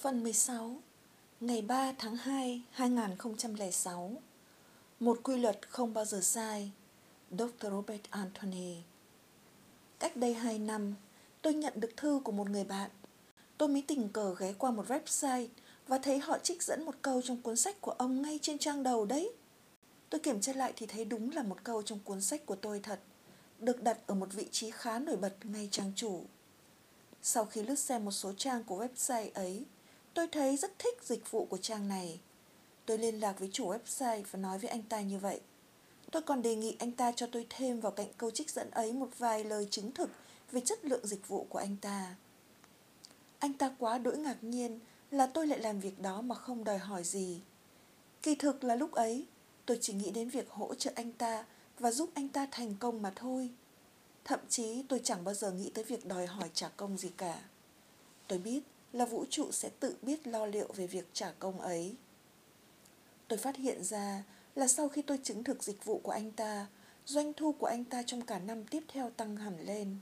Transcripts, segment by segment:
Phần 16 Ngày 3 tháng 2 2006 Một quy luật không bao giờ sai Dr. Robert Anthony Cách đây 2 năm, tôi nhận được thư của một người bạn. Tôi mới tình cờ ghé qua một website và thấy họ trích dẫn một câu trong cuốn sách của ông ngay trên trang đầu đấy. Tôi kiểm tra lại thì thấy đúng là một câu trong cuốn sách của tôi thật, được đặt ở một vị trí khá nổi bật ngay trang chủ. Sau khi lướt xem một số trang của website ấy, Tôi thấy rất thích dịch vụ của trang này. Tôi liên lạc với chủ website và nói với anh ta như vậy. Tôi còn đề nghị anh ta cho tôi thêm vào cạnh câu trích dẫn ấy một vài lời chứng thực về chất lượng dịch vụ của anh ta. Anh ta quá đỗi ngạc nhiên là tôi lại làm việc đó mà không đòi hỏi gì. Kỳ thực là lúc ấy, tôi chỉ nghĩ đến việc hỗ trợ anh ta và giúp anh ta thành công mà thôi. Thậm chí tôi chẳng bao giờ nghĩ tới việc đòi hỏi trả công gì cả. Tôi biết là vũ trụ sẽ tự biết lo liệu về việc trả công ấy. Tôi phát hiện ra là sau khi tôi chứng thực dịch vụ của anh ta, doanh thu của anh ta trong cả năm tiếp theo tăng hẳn lên.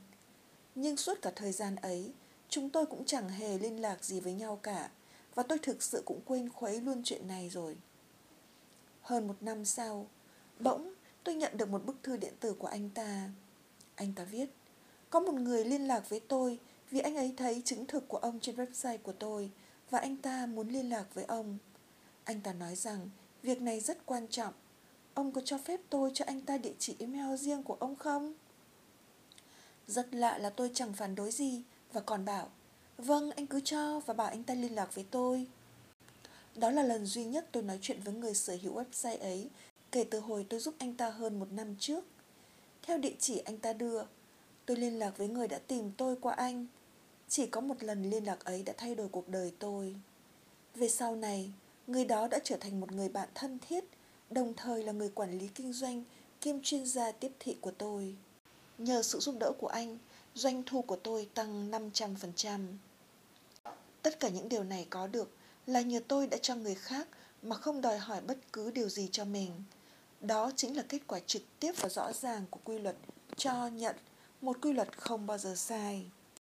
Nhưng suốt cả thời gian ấy, chúng tôi cũng chẳng hề liên lạc gì với nhau cả, và tôi thực sự cũng quên khuấy luôn chuyện này rồi. Hơn một năm sau, bỗng tôi nhận được một bức thư điện tử của anh ta. Anh ta viết, có một người liên lạc với tôi vì anh ấy thấy chứng thực của ông trên website của tôi và anh ta muốn liên lạc với ông. Anh ta nói rằng việc này rất quan trọng. Ông có cho phép tôi cho anh ta địa chỉ email riêng của ông không? Rất lạ là tôi chẳng phản đối gì và còn bảo Vâng, anh cứ cho và bảo anh ta liên lạc với tôi. Đó là lần duy nhất tôi nói chuyện với người sở hữu website ấy kể từ hồi tôi giúp anh ta hơn một năm trước. Theo địa chỉ anh ta đưa, tôi liên lạc với người đã tìm tôi qua anh chỉ có một lần liên lạc ấy đã thay đổi cuộc đời tôi. Về sau này, người đó đã trở thành một người bạn thân thiết, đồng thời là người quản lý kinh doanh kiêm chuyên gia tiếp thị của tôi. Nhờ sự giúp đỡ của anh, doanh thu của tôi tăng 500%. Tất cả những điều này có được là nhờ tôi đã cho người khác mà không đòi hỏi bất cứ điều gì cho mình. Đó chính là kết quả trực tiếp và rõ ràng của quy luật cho nhận, một quy luật không bao giờ sai.